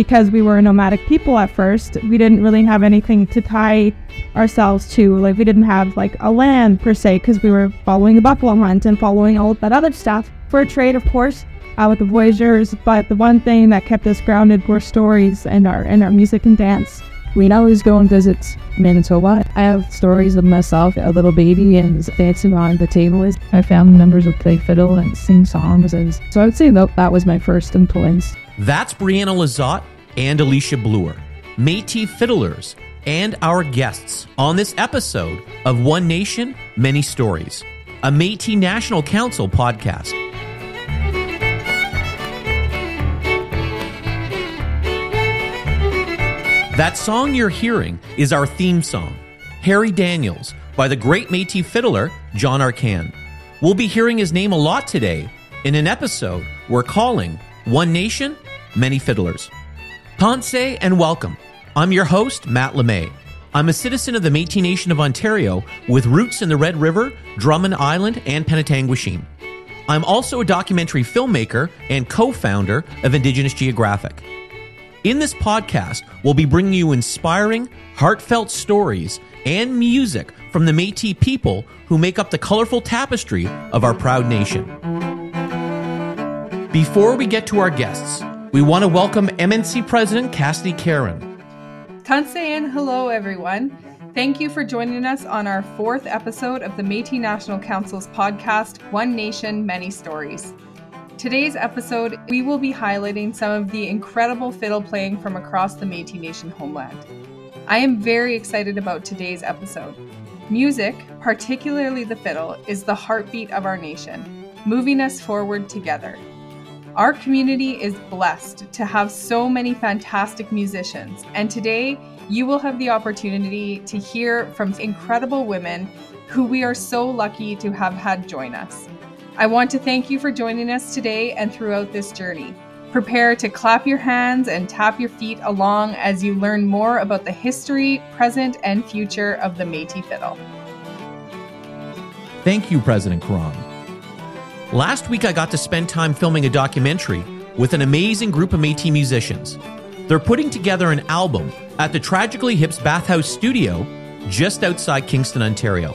because we were a nomadic people at first, we didn't really have anything to tie ourselves to. Like we didn't have like a land per se because we were following the buffalo hunt and following all that other stuff for trade, of course, uh, with the voyageurs. But the one thing that kept us grounded were stories and our and our music and dance. We'd always go and visit Manitoba. I have stories of myself, a little baby, and dancing on the table. My family members would play fiddle and sing songs. And so I would say that, that was my first influence. That's Brianna Lizotte and Alicia Blore, Métis fiddlers, and our guests on this episode of One Nation, Many Stories, a Métis National Council podcast. That song you're hearing is our theme song, Harry Daniels, by the great Métis fiddler John Arcand. We'll be hearing his name a lot today in an episode we're calling One Nation, Many Fiddlers. Tanse and welcome. I'm your host, Matt LeMay. I'm a citizen of the Métis Nation of Ontario with roots in the Red River, Drummond Island, and Penetanguishene. I'm also a documentary filmmaker and co founder of Indigenous Geographic. In this podcast, we'll be bringing you inspiring, heartfelt stories and music from the Metis people who make up the colorful tapestry of our proud nation. Before we get to our guests, we want to welcome MNC President Cassidy Caron. Tanse and hello everyone. Thank you for joining us on our fourth episode of the Metis National Council's podcast, One Nation, Many Stories. Today's episode, we will be highlighting some of the incredible fiddle playing from across the Metis Nation homeland. I am very excited about today's episode. Music, particularly the fiddle, is the heartbeat of our nation, moving us forward together. Our community is blessed to have so many fantastic musicians, and today you will have the opportunity to hear from incredible women who we are so lucky to have had join us. I want to thank you for joining us today and throughout this journey. Prepare to clap your hands and tap your feet along as you learn more about the history, present, and future of the Métis fiddle. Thank you, President Caron. Last week, I got to spend time filming a documentary with an amazing group of Métis musicians. They're putting together an album at the Tragically Hips Bathouse Studio just outside Kingston, Ontario.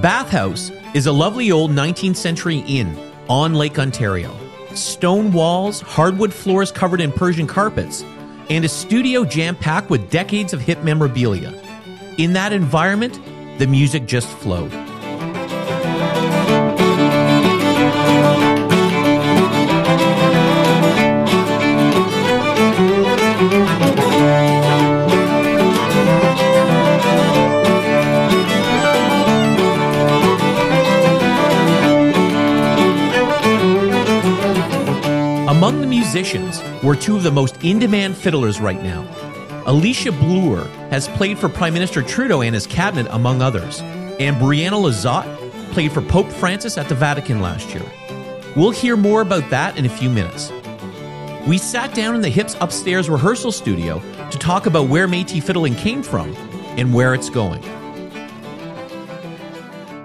Bathouse is a lovely old 19th century inn on Lake Ontario. Stone walls, hardwood floors covered in Persian carpets, and a studio jam packed with decades of hip memorabilia. In that environment, the music just flowed. Musicians were two of the most in demand fiddlers right now. Alicia Blore has played for Prime Minister Trudeau and his cabinet, among others, and Brianna Lizotte played for Pope Francis at the Vatican last year. We'll hear more about that in a few minutes. We sat down in the Hips upstairs rehearsal studio to talk about where Métis fiddling came from and where it's going.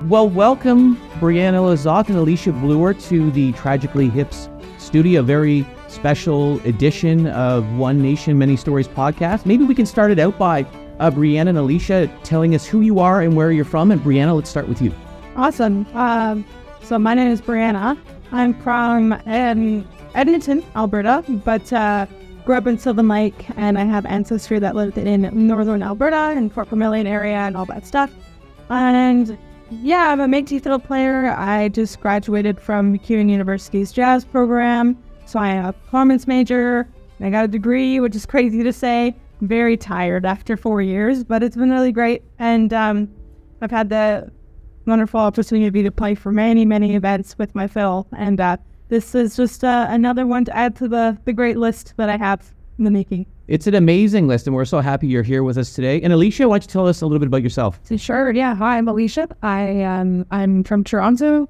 Well, welcome Brianna Lizotte and Alicia Blore to the Tragically Hips studio, very special edition of One Nation Many Stories podcast. Maybe we can start it out by uh, Brianna and Alicia telling us who you are and where you're from. And Brianna, let's start with you. Awesome. Um, so my name is Brianna. I'm from um, Edmonton, Alberta, but uh, grew up in Sylvan Lake, and I have ancestry that lived in northern Alberta and Fort Vermilion area and all that stuff. And yeah, I'm a Métis fiddle player. I just graduated from MacEwan University's jazz program, so I am a performance major. I got a degree, which is crazy to say. I'm very tired after four years, but it's been really great, and um, I've had the wonderful opportunity to be to play for many, many events with my fiddle, and uh, this is just uh, another one to add to the the great list that I have in the making. It's an amazing list, and we're so happy you're here with us today. And Alicia, why don't you tell us a little bit about yourself? Sure. Yeah. Hi, I'm Alicia. I um, I'm from Toronto.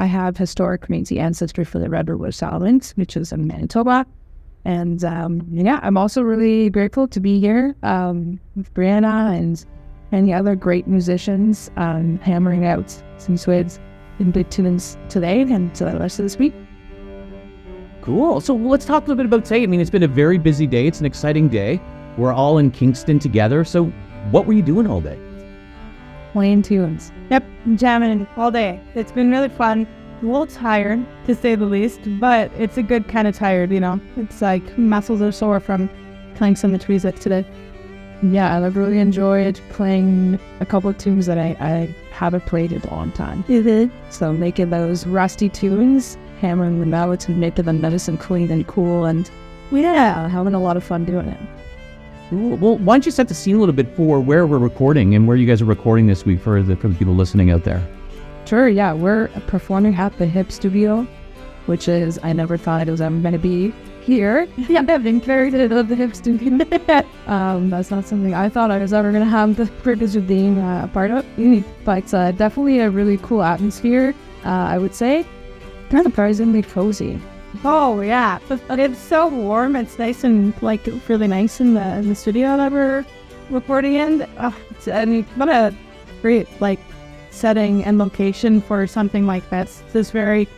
I have historic Métis ancestry for the Red River Islands, which is in Manitoba. And um, yeah, I'm also really grateful to be here um, with Brianna and any other great musicians um, hammering out some swids in big tunes today and to the rest of this week. Cool. So let's talk a little bit about today. I mean, it's been a very busy day. It's an exciting day. We're all in Kingston together. So what were you doing all day? Playing tunes. Yep, jamming all day. It's been really fun. A little tired, to say the least, but it's a good kind of tired, you know. It's like muscles are sore from playing so much music today. Yeah, I've really enjoyed playing a couple of tunes that I, I haven't played in a long time. Mm-hmm. So making those rusty tunes, hammering them out and making them nice and clean and cool and yeah, having a lot of fun doing it. Cool. Well, why don't you set the scene a little bit for where we're recording and where you guys are recording this week for the for the people listening out there? Sure, yeah, we're performing at the Hip Studio, which is I never thought it was ever going to be here. yeah, I've been carried out of the Hip Studio. um, that's not something I thought I was ever going to have the privilege of being uh, a part of. But uh, definitely a really cool atmosphere. Uh, I would say, kind of surprisingly cozy. Oh yeah, it's so warm. It's nice and like really nice in the in the studio that we're recording in. Oh, it's, mean, what a great like setting and location for something like this. It's very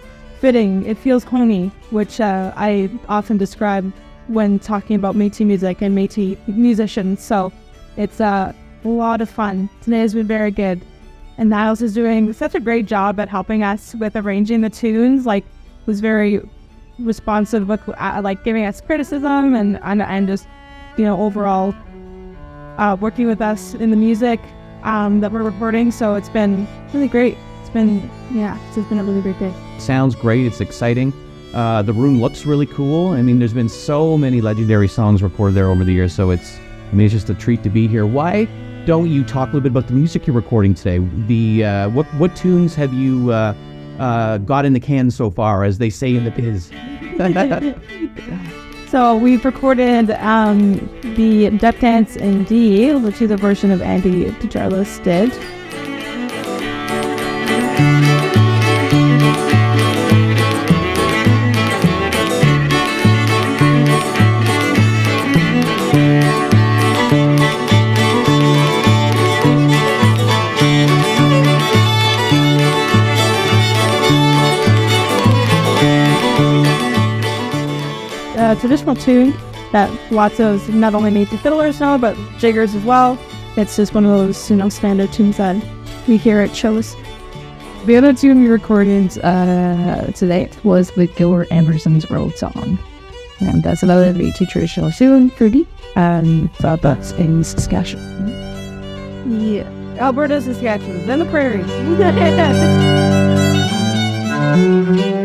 fitting. It feels homey, which uh, I often describe when talking about Métis music and Métis musicians. So it's uh, a lot of fun. Today has been very good. And Niles is doing such a great job at helping us with arranging the tunes. Like, was very responsive with uh, like giving us criticism and, and and just you know overall uh, working with us in the music um, that we're recording. So it's been really great. It's been yeah, it's been a really great day. Sounds great. It's exciting. Uh, the room looks really cool. I mean, there's been so many legendary songs recorded there over the years, so it's I mean it's just a treat to be here. Why don't you talk a little bit about the music you're recording today? The uh, what what tunes have you uh, got in the can so far, as they say in the biz? So we've recorded um, the Duck Dance in D, which is a version of Andy DeJarlis did. Traditional tune that lots of not only native fiddlers know, but jiggers as well. It's just one of those, you know, standard tunes that we hear at shows. The other tune we recorded uh, today was with Gilbert Anderson's Road Song. And that's another Métis traditional tune me. And that's in Saskatchewan. Yeah. Alberta, Saskatchewan, then the prairies.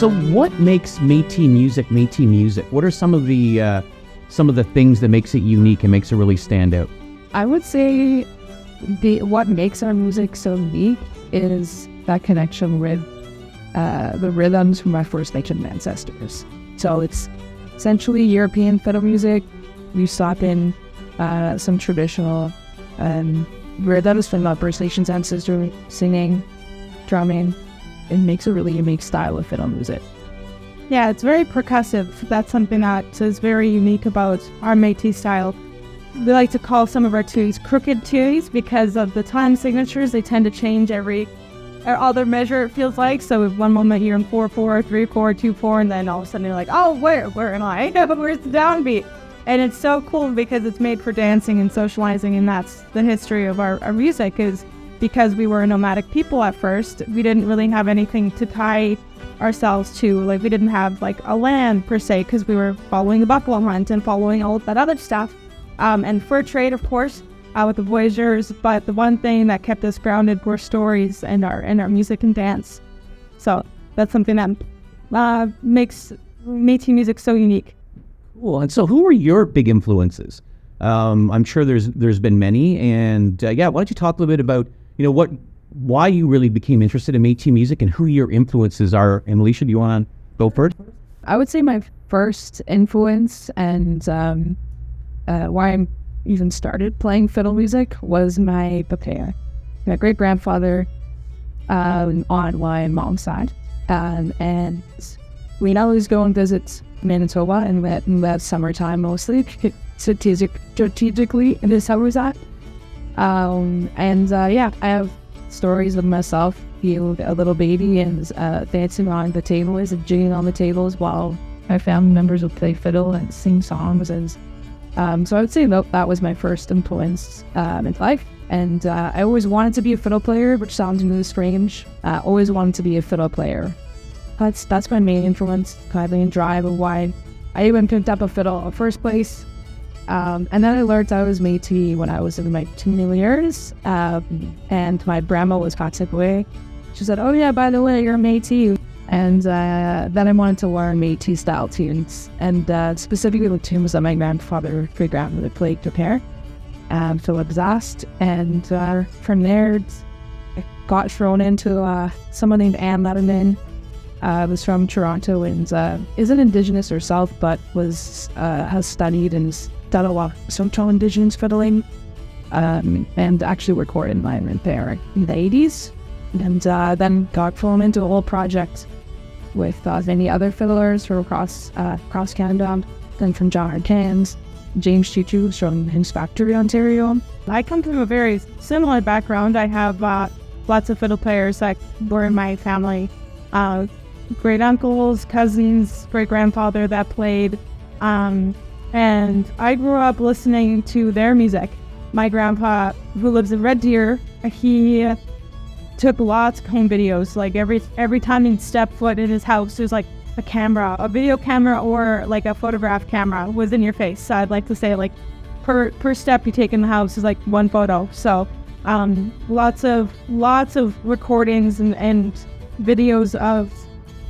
So, what makes Métis music Métis music? What are some of the uh, some of the things that makes it unique and makes it really stand out? I would say the what makes our music so unique is that connection with uh, the rhythms from our First Nation ancestors. So it's essentially European fiddle music. We stop in uh, some traditional um, rhythms from our First Nations ancestors singing, drumming. It makes a really unique style of fiddle music. Yeah, it's very percussive. That's something that is very unique about our Métis style. We like to call some of our tunes crooked tunes because of the time signatures. They tend to change every uh, or other measure, it feels like. So if one moment you're in 4 4, 3 4, 2 4, and then all of a sudden you're like, oh, where, where am I? Where's the downbeat? And it's so cool because it's made for dancing and socializing, and that's the history of our, our music is because we were a nomadic people at first, we didn't really have anything to tie ourselves to. Like, we didn't have like a land per se because we were following the buffalo hunt and following all of that other stuff. Um, and fur trade, of course, uh, with the voyageurs. But the one thing that kept us grounded were stories and our and our music and dance. So that's something that uh, makes Métis music so unique. Cool. And so, who were your big influences? Um, I'm sure there's there's been many, and uh, yeah, why don't you talk a little bit about you know what why you really became interested in Métis music and who your influences are? And Alicia, do you want to go first? I would say my first influence and um, uh, why I even started playing fiddle music was my papa, my great grandfather um, on my mom's side. Um, and we'd always go and visit Manitoba and that, in that summertime mostly, strategic, strategically in the summer that. Um, and uh, yeah, I have stories of myself being a little baby and uh, dancing on the tables and jigging on the tables while my family members would play fiddle and sing songs. And um, so I would say that that was my first influence um, in life. And uh, I always wanted to be a fiddle player, which sounds really strange. Uh, always wanted to be a fiddle player. That's that's my main influence, kind of drive of why I even picked up a fiddle in the first place. Um, and then I learned I was Métis when I was in my teen years. Um, and my grandma was Cotswold. She said, "Oh yeah, by the way, you're Métis." And uh, then I wanted to learn Métis style tunes, and uh, specifically the tunes that my grandfather, great grandmother played to pair um, Philip Zast. And uh, from there, I got thrown into uh, someone named Anne Lederman. Uh, was from Toronto and uh, isn't Indigenous herself, but was uh, has studied and done a lot of Indigenous fiddling, um, and actually recorded environment there in the 80s. And uh, then got thrown into a whole project with uh, many other fiddlers from across uh, across Canada, then from John Cans James Chichu from Hinks Factory, Ontario. I come from a very similar background. I have uh, lots of fiddle players that were in my family. Uh, great uncles, cousins, great grandfather that played. Um, and I grew up listening to their music. My grandpa, who lives in Red Deer, he took lots of home videos. Like every every time he stepped foot in his house, there's like a camera, a video camera, or like a photograph camera was in your face. So I'd like to say like per per step you take in the house is like one photo. So um, lots of lots of recordings and, and videos of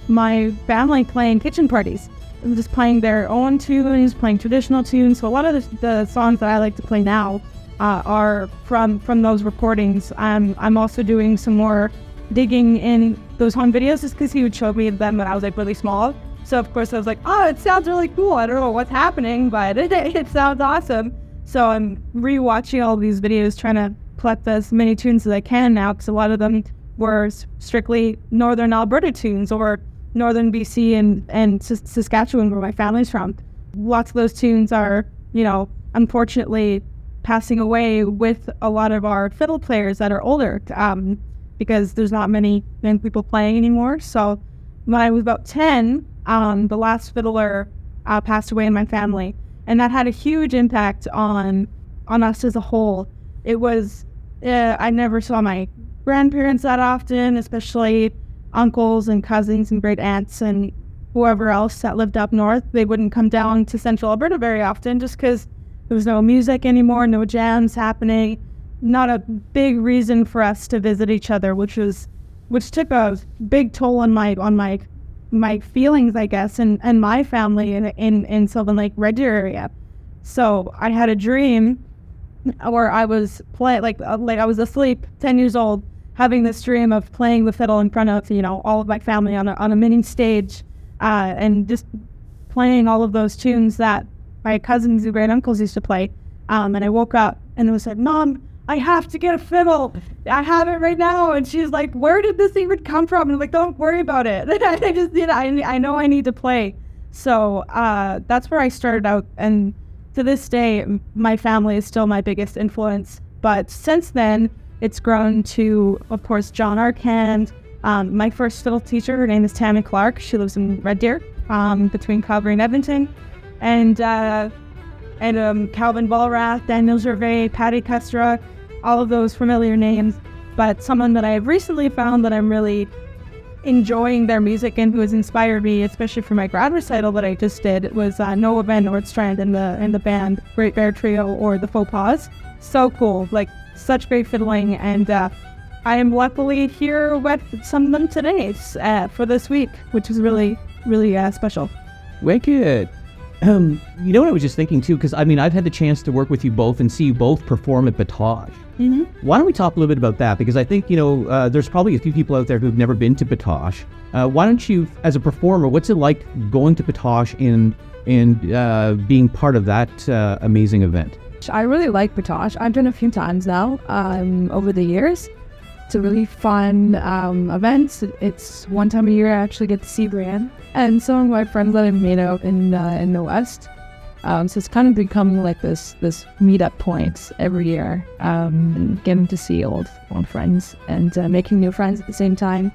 my family playing kitchen parties. Just playing their own tunes, playing traditional tunes. So a lot of the, the songs that I like to play now uh, are from from those recordings. I'm I'm also doing some more digging in those home videos just because he would show me them when I was like really small. So of course I was like, oh, it sounds really cool. I don't know what's happening, but it, it sounds awesome. So I'm rewatching all these videos, trying to collect as many tunes as I can now, because a lot of them were strictly Northern Alberta tunes or Northern BC and and Saskatchewan, where my family's from. Lots of those tunes are, you know, unfortunately passing away with a lot of our fiddle players that are older. Um, because there's not many young people playing anymore. So when I was about 10, um, the last fiddler uh, passed away in my family. And that had a huge impact on on us as a whole. It was, uh, I never saw my grandparents that often, especially uncles and cousins and great aunts and whoever else that lived up north. They wouldn't come down to central Alberta very often just because there was no music anymore, no jams happening not a big reason for us to visit each other, which was which took a big toll on my on my my feelings, I guess, and, and my family in in in Sylvan Lake Red Deer area. So I had a dream where I was play like uh, like I was asleep, ten years old, having this dream of playing the fiddle in front of you know all of my family on a on a mini stage, uh, and just playing all of those tunes that my cousins and great uncles used to play. Um, and I woke up and it was like, Mom, I have to get a fiddle. I have it right now. And she's like, Where did this even come from? And I'm like, Don't worry about it. I just, you know, I, I know I need to play. So uh, that's where I started out. And to this day, my family is still my biggest influence. But since then, it's grown to, of course, John Arcand. Um, my first fiddle teacher, her name is Tammy Clark. She lives in Red Deer, um, between Calgary and Edmonton. And uh, and um, Calvin Vollrath, Daniel Gervais, Patti Kusturok, all of those familiar names, but someone that I have recently found that I'm really enjoying their music and who has inspired me, especially for my grad recital that I just did, was uh, Noah Van Nordstrand in the in the band Great Bear Trio or the Faux Pas. So cool, like such great fiddling, and uh, I am luckily here with some of them today uh, for this week, which is really really uh, special. Wicked. Um, you know what I was just thinking too, because I mean I've had the chance to work with you both and see you both perform at Batoche. Mm-hmm. Why don't we talk a little bit about that? Because I think you know uh, there's probably a few people out there who've never been to Batoche. Uh, why don't you, as a performer, what's it like going to Batoche and and uh, being part of that uh, amazing event? I really like Batoche. I've been a few times now um, over the years. It's a really fun um, event. It's one time a year I actually get to see Brianne and some of my friends that I've made out in uh, in the West. Um, so it's kind of becoming like this this meetup point every year, um, getting to see old old friends and uh, making new friends at the same time.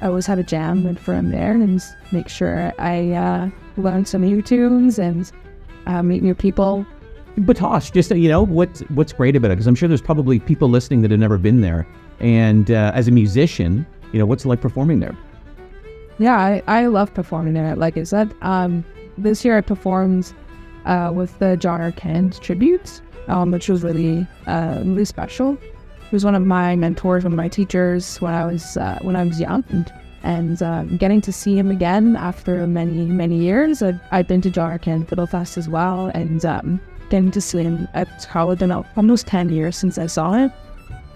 I always have a jam with from there and make sure I uh, learn some new tunes and uh, meet new people. Batoche, just uh, you know, what's what's great about it? Because I'm sure there's probably people listening that have never been there. And uh, as a musician, you know, what's it like performing there? Yeah, I, I love performing there. Like I said, um, this year I performed uh, with the John Arcand tribute, um, which was really uh, really special. He was one of my mentors, one of my teachers when I was uh, when I was young, and, and uh, getting to see him again after many many years. I've, I've been to John Arcand Fiddle Fest as well, and um, getting to see him. It's probably been almost ten years since I saw him.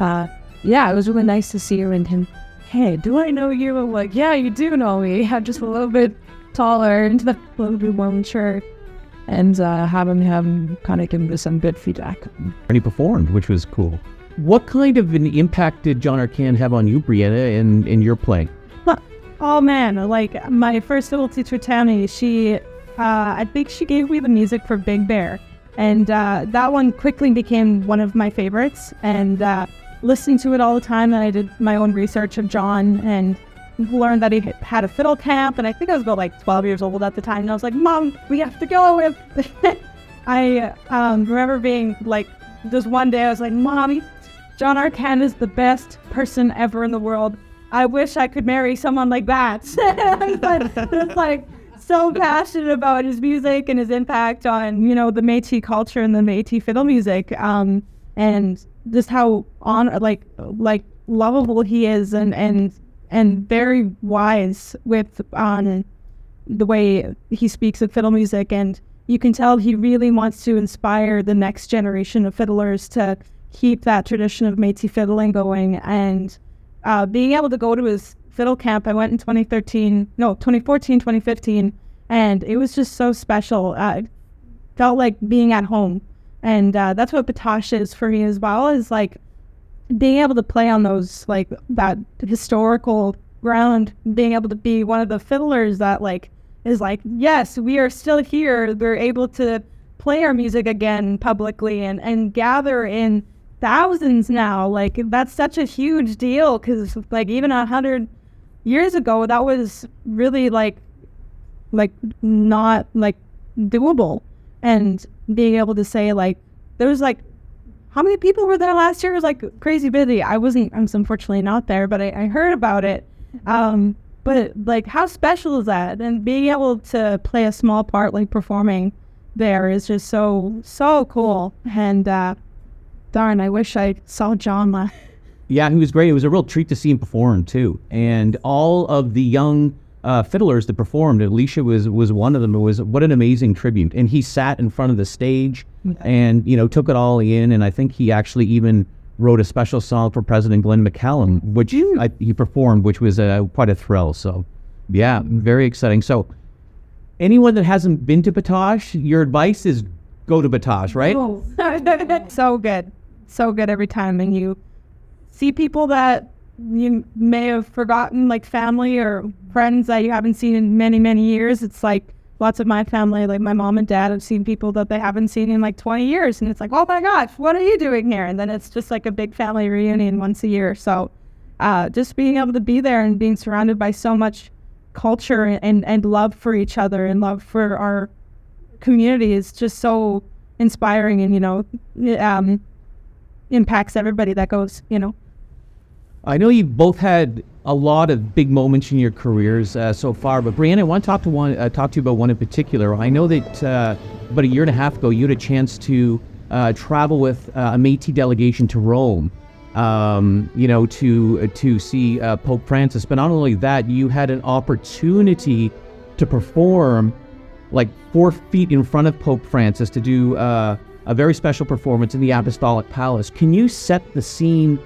Uh, yeah, it was really nice to see her and him. Hey, do I know you? I'm like, yeah, you do know me. I'm just a little bit taller and a little bit more mature. And uh, have him, have him kind of give me some good feedback. And he performed, which was cool. What kind of an impact did John Arcand have on you, Brianna, in, in your playing? Oh man, like my first little teacher, Tammy, she, uh, I think she gave me the music for Big Bear. And uh, that one quickly became one of my favorites. And uh, listening to it all the time, and I did my own research of John and learned that he had a fiddle camp. And I think I was about like 12 years old at the time. And I was like, Mom, we have to go. I um, remember being like, just one day I was like, Mom, John Arcand is the best person ever in the world. I wish I could marry someone like that. but it's like so passionate about his music and his impact on, you know, the Métis culture and the Métis fiddle music. Um, and just how on like like lovable he is and and and very wise with on the way he speaks of fiddle music and you can tell he really wants to inspire the next generation of fiddlers to keep that tradition of Métis fiddling going and uh, being able to go to his fiddle camp I went in 2013 no 2014 2015 and it was just so special. I felt like being at home and uh, that's what Batoche is for me as well is like being able to play on those like that historical ground being able to be one of the fiddlers that like is like yes we are still here. We're able to play our music again publicly and and gather in thousands now. Like that's such a huge deal because like even a hundred years ago that was really like like not like doable and being able to say like there was like how many people were there last year? It was like crazy busy. I wasn't. I'm unfortunately not there, but I, I heard about it. Um, but like, how special is that? And being able to play a small part, like performing there, is just so so cool. And uh, darn, I wish I saw John last. Yeah, he was great. It was a real treat to see him perform too. And all of the young uh, fiddlers that performed. Alicia was was one of them. It was what an amazing tribute. And he sat in front of the stage and you know took it all in. And I think he actually even wrote a special song for President Glen McCallum, which I, he performed, which was uh, quite a thrill. So yeah, very exciting. So anyone that hasn't been to Batoche, your advice is go to Batoche, right? Oh. so good, so good every time, and you see people that you may have forgotten, like family or friends that you haven't seen in many, many years. It's like lots of my family, like my mom and dad, have seen people that they haven't seen in like 20 years. And it's like, oh my gosh, what are you doing here? And then it's just like a big family reunion once a year. So uh, just being able to be there and being surrounded by so much culture and, and love for each other and love for our community is just so inspiring and, you know, um, impacts everybody that goes, you know. I know you've both had a lot of big moments in your careers uh, so far, but Brianna, I want to talk to one, uh, talk to you about one in particular. I know that uh, about a year and a half ago, you had a chance to uh, travel with uh, a Métis delegation to Rome. Um, you know, to to see uh, Pope Francis, but not only that, you had an opportunity to perform like four feet in front of Pope Francis to do a very special performance in the Apostolic Palace. Can you set the scene?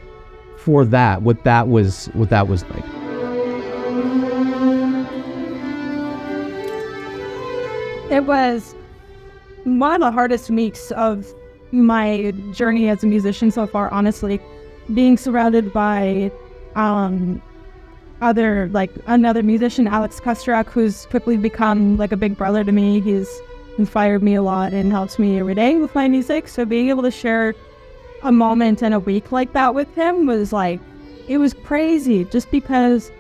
For that, what that was, what that was like. It was one of the hardest weeks of my journey as a musician so far, honestly. being surrounded by um, other like another musician, Alex Kusturok, who's quickly become like a big brother to me. He's inspired me a lot and helps me every day with my music. So being able to share a moment in a week like that with him was like it was crazy just because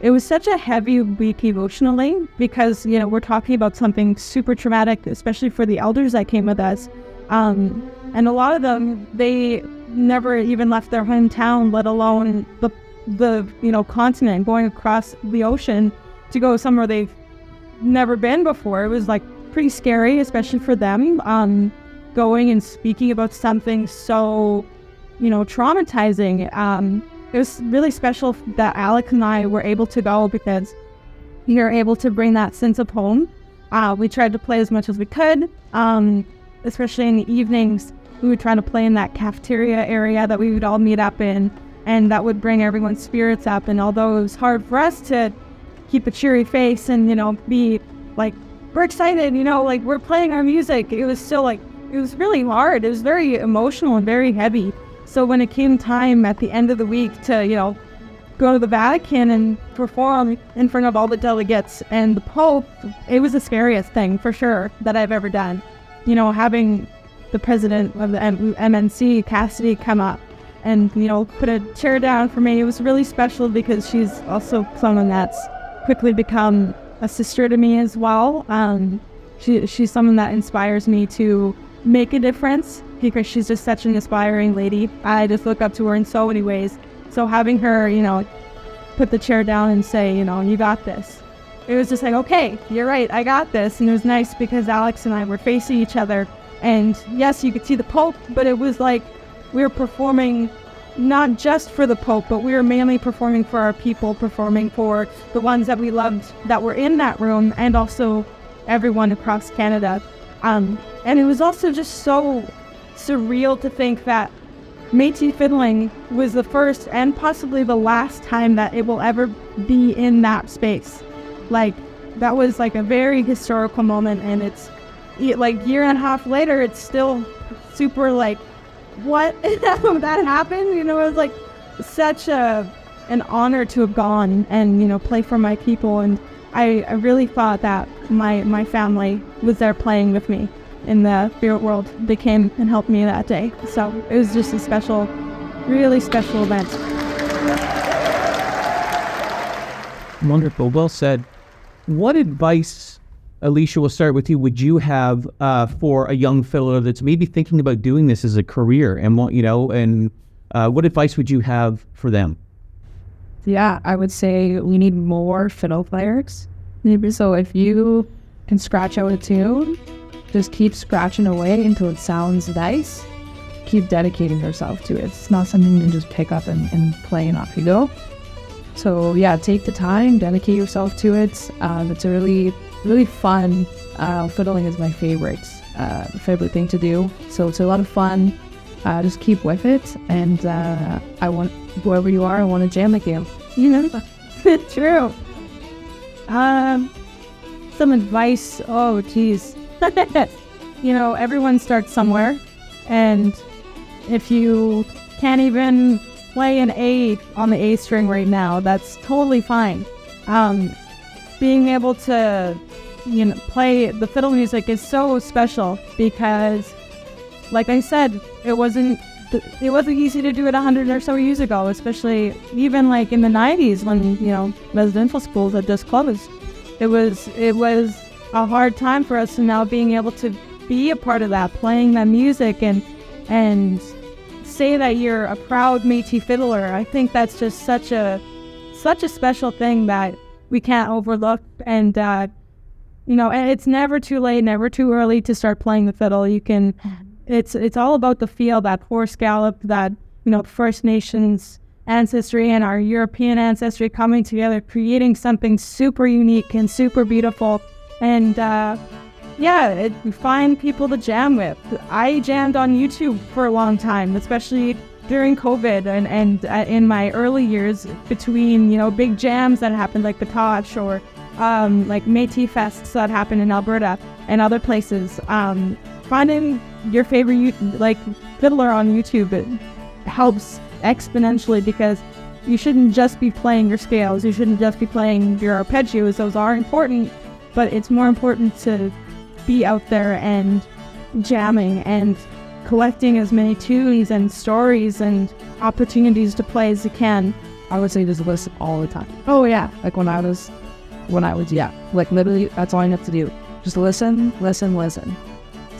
it was such a heavy week emotionally because you know we're talking about something super traumatic especially for the elders that came with us. Um, and a lot of them they never even left their hometown let alone the the you know continent going across the ocean to go somewhere they've never been before. It was like pretty scary especially for them. Um, going and speaking about something so you know traumatizing um, it was really special that Alec and I were able to go because we were able to bring that sense of home. Uh, we tried to play as much as we could, um, especially in the evenings. We would try to play in that cafeteria area that we would all meet up in, and that would bring everyone's spirits up. And although it was hard for us to keep a cheery face and, you know, be like, we're excited, you know, like we're playing our music, it was still like, it was really hard. It was very emotional and very heavy. So when it came time at the end of the week to, you know, go to the Vatican and perform in front of all the delegates and the Pope, it was the scariest thing for sure that I've ever done. You know, having the president of the M- MNC, Cassidy, come up and, you know, put a chair down for me. It was really special because she's also someone that's quickly become a sister to me as well. Um, she, she's someone that inspires me to make a difference because she's just such an inspiring lady. I just look up to her in so many ways. So having her, you know, put the chair down and say, you know, you got this. It was just like, okay, you're right, I got this. And it was nice because Alex and I were facing each other. And yes, you could see the Pope, but it was like we were performing not just for the Pope, but we were mainly performing for our people, performing for the ones that we loved that were in that room, and also everyone across Canada. Um, and it was also just so surreal to think that Métis fiddling was the first and possibly the last time that it will ever be in that space. Like that was like a very historical moment, and it's like year and a half later, it's still super like, what that happened? You know, it was like such a an honor to have gone and you know play for my people, and I, I really thought that my my family was there playing with me in the spirit world they came and helped me that day. So it was just a special, really special event. Wonderful. Well said. What advice, Alicia, we'll start with you, would you have uh, for a young fiddler that's maybe thinking about doing this as a career and want, you know, and uh, what advice would you have for them? Yeah, I would say we need more fiddle players. So if you can scratch out a tune just keep scratching away until it sounds nice. Keep dedicating yourself to it. It's not something you can just pick up and, and play and off you go. So yeah, take the time, dedicate yourself to it. Um, it's a really, really fun. Uh, fiddling is my favorite, uh, favorite thing to do. So it's a lot of fun. Uh, just keep with it, and uh, I want whoever you are, I want to jam with you. You know, true. Um, some advice. Oh, geez. you know, everyone starts somewhere. And if you can't even play an A on the A string right now, that's totally fine. Um, being able to, you know, play the fiddle music is so special because, like I said, it wasn't it wasn't easy to do it a hundred or so years ago, especially even like in the '90s when you know residential schools had just closed. It was it was a hard time for us and now being able to be a part of that, playing that music and and say that you're a proud Métis fiddler. I think that's just such a such a special thing that we can't overlook. And uh, you know, it's never too late, never too early to start playing the fiddle. You can. It's it's all about the feel, that horse gallop, that you know, First Nations ancestry and our European ancestry coming together, creating something super unique and super beautiful and uh, yeah, it, find people to jam with. I jammed on YouTube for a long time, especially during COVID and, and uh, in my early years between, you know, big jams that happened like the Koch or um, like Métis Fests that happened in Alberta and other places. Um, finding your favorite like fiddler on YouTube it helps exponentially because you shouldn't just be playing your scales. You shouldn't just be playing your arpeggios. Those are important, but it's more important to be out there and jamming and collecting as many tunes and stories and opportunities to play as you can. I would say just listen all the time. Oh yeah. Like when I was, when I was, yeah, like literally, that's all I have to do. Just listen, listen, listen.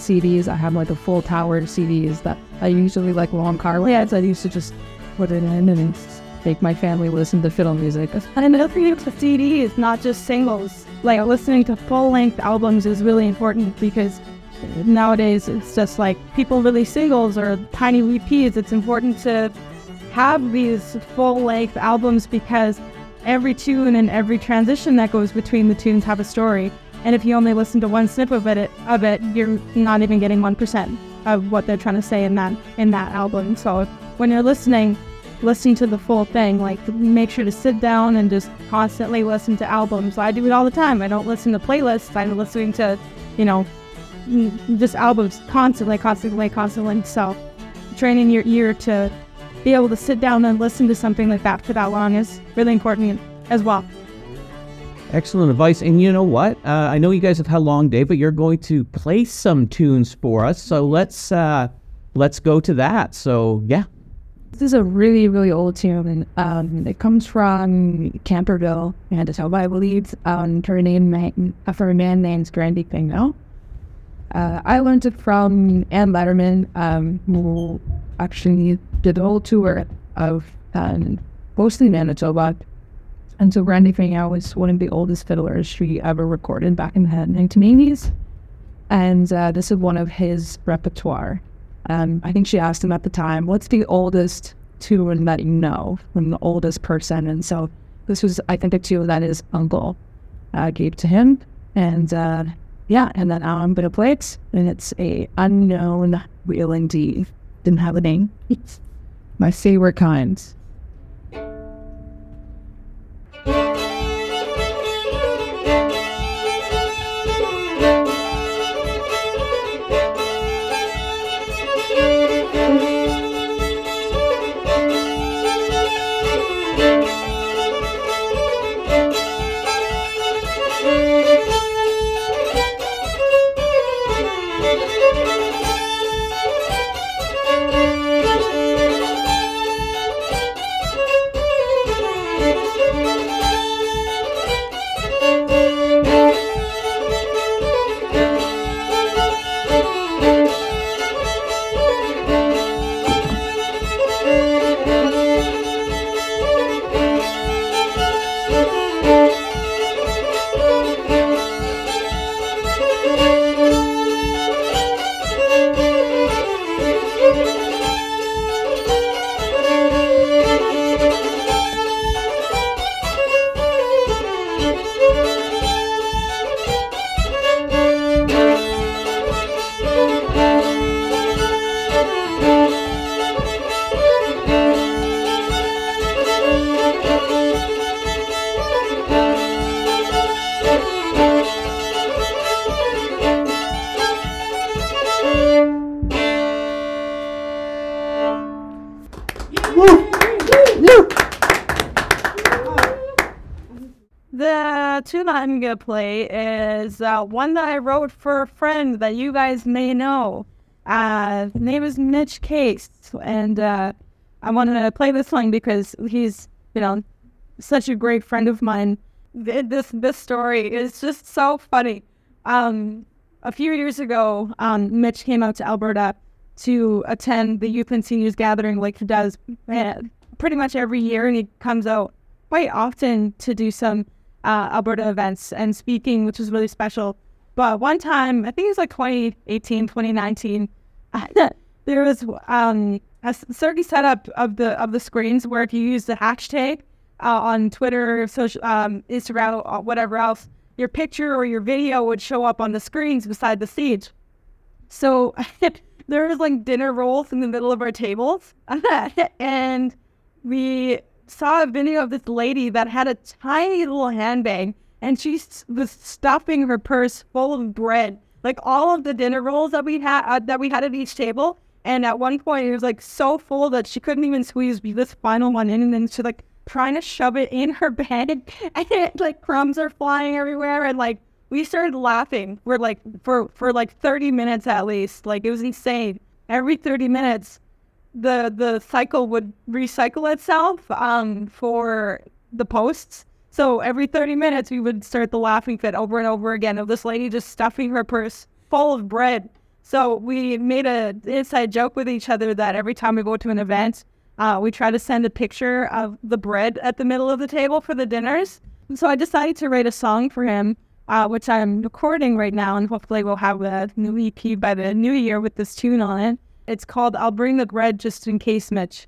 CDs, I have like a full tower of CDs that I usually like long car rides. I used to just put it in and make my family listen to fiddle music. And another thing with CDs, not just singles. Like listening to full length albums is really important because nowadays it's just like people release singles or tiny EPs. It's important to have these full length albums because every tune and every transition that goes between the tunes have a story. And if you only listen to one snip of it, of it, you're not even getting one percent of what they're trying to say in that in that album. So when you're listening, listening to the full thing, like make sure to sit down and just constantly listen to albums. I do it all the time. I don't listen to playlists. I'm listening to, you know, just albums constantly, constantly, constantly. So training your ear to be able to sit down and listen to something like that for that long is really important as well. Excellent advice. And you know what? Uh, I know you guys have had a long day, but you're going to play some tunes for us. So let's uh, let's go to that. So yeah. This is a really, really old tune. Um, it comes from Camperville, Manitoba, I believe, um, for, a name, for a man named Randy Pingo. Uh, I learned it from Anne Lederman, um, who actually did the whole tour of um, mostly Manitoba and so Randy Fingal was one of the oldest fiddlers she ever recorded back in the 1980s. And uh, this is one of his repertoire. Um, I think she asked him at the time, what's the oldest tune that you know from the oldest person? And so this was, I think, a tune that his uncle uh, gave to him. And uh, yeah, and then I'm going to play it. And it's a unknown wheeling D. Didn't have a name. My favorite kind. Play is uh, one that I wrote for a friend that you guys may know. Uh, his name is Mitch Case, and uh, I wanted to play this one because he's, you know, such a great friend of mine. This this story is just so funny. Um, a few years ago, um, Mitch came out to Alberta to attend the Youth and Seniors Gathering, like he does uh, pretty much every year, and he comes out quite often to do some uh, Alberta events and speaking, which was really special. But one time, I think it was like 2018, 2019, there was um, a certain setup of the of the screens where if you use the hashtag uh, on Twitter, social, um, Instagram, or whatever else, your picture or your video would show up on the screens beside the stage. So there was like dinner rolls in the middle of our tables, and we saw a video of this lady that had a tiny little handbag, and she was stuffing her purse full of bread, like all of the dinner rolls that we had uh, that we had at each table. And at one point, it was like so full that she couldn't even squeeze this final one in. And then she like trying to shove it in her bed, and it, like crumbs are flying everywhere. And like we started laughing. We're like for for like 30 minutes at least. Like it was insane. Every 30 minutes, the the cycle would recycle itself um, for the posts. So every 30 minutes, we would start the laughing fit over and over again of this lady just stuffing her purse full of bread. So we made an inside joke with each other that every time we go to an event, uh, we try to send a picture of the bread at the middle of the table for the dinners. So I decided to write a song for him, uh, which I'm recording right now, and hopefully we'll have a new EP by the new year with this tune on it. It's called "I'll Bring the Bread Just in Case, Mitch."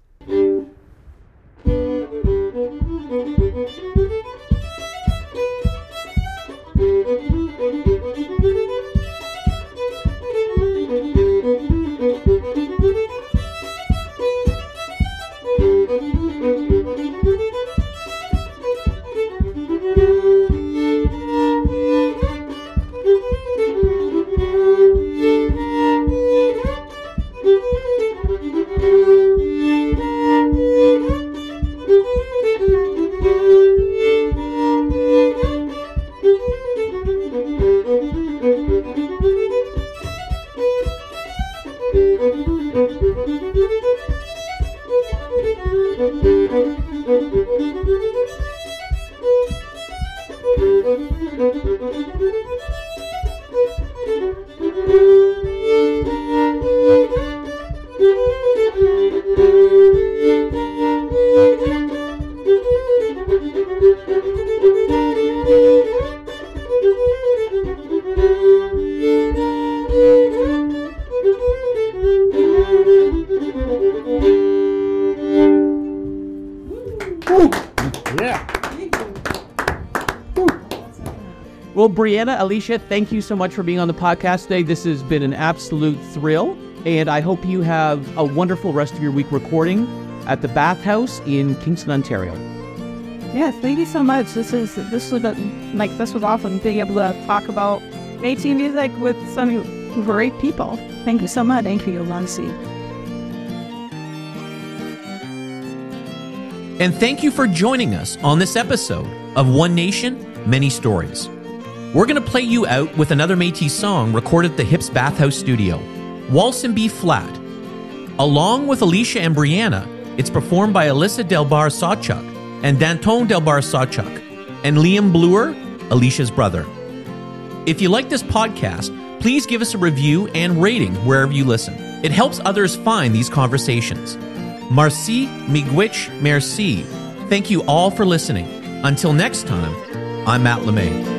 Brianna, Alicia, thank you so much for being on the podcast today. This has been an absolute thrill, and I hope you have a wonderful rest of your week recording at the Bathouse in Kingston, Ontario. Yes, thank you so much. This is this was a, like this was awesome being able to talk about Métis music with some great people. Thank you so much. Thank you, Lancy. And thank you for joining us on this episode of One Nation, Many Stories. We're going to play you out with another Métis song recorded at the Hips Bathouse Studio, Waltz B Flat. Along with Alicia and Brianna, it's performed by Alyssa Delbaere-Sawchuk and Danton Delbaere-Sawchuk, and Liam Blore, Alicia's brother. If you like this podcast, please give us a review and rating wherever you listen. It helps others find these conversations. Marci, miigwech, merci. Thank you all for listening. Until next time, I'm Matt LeMay.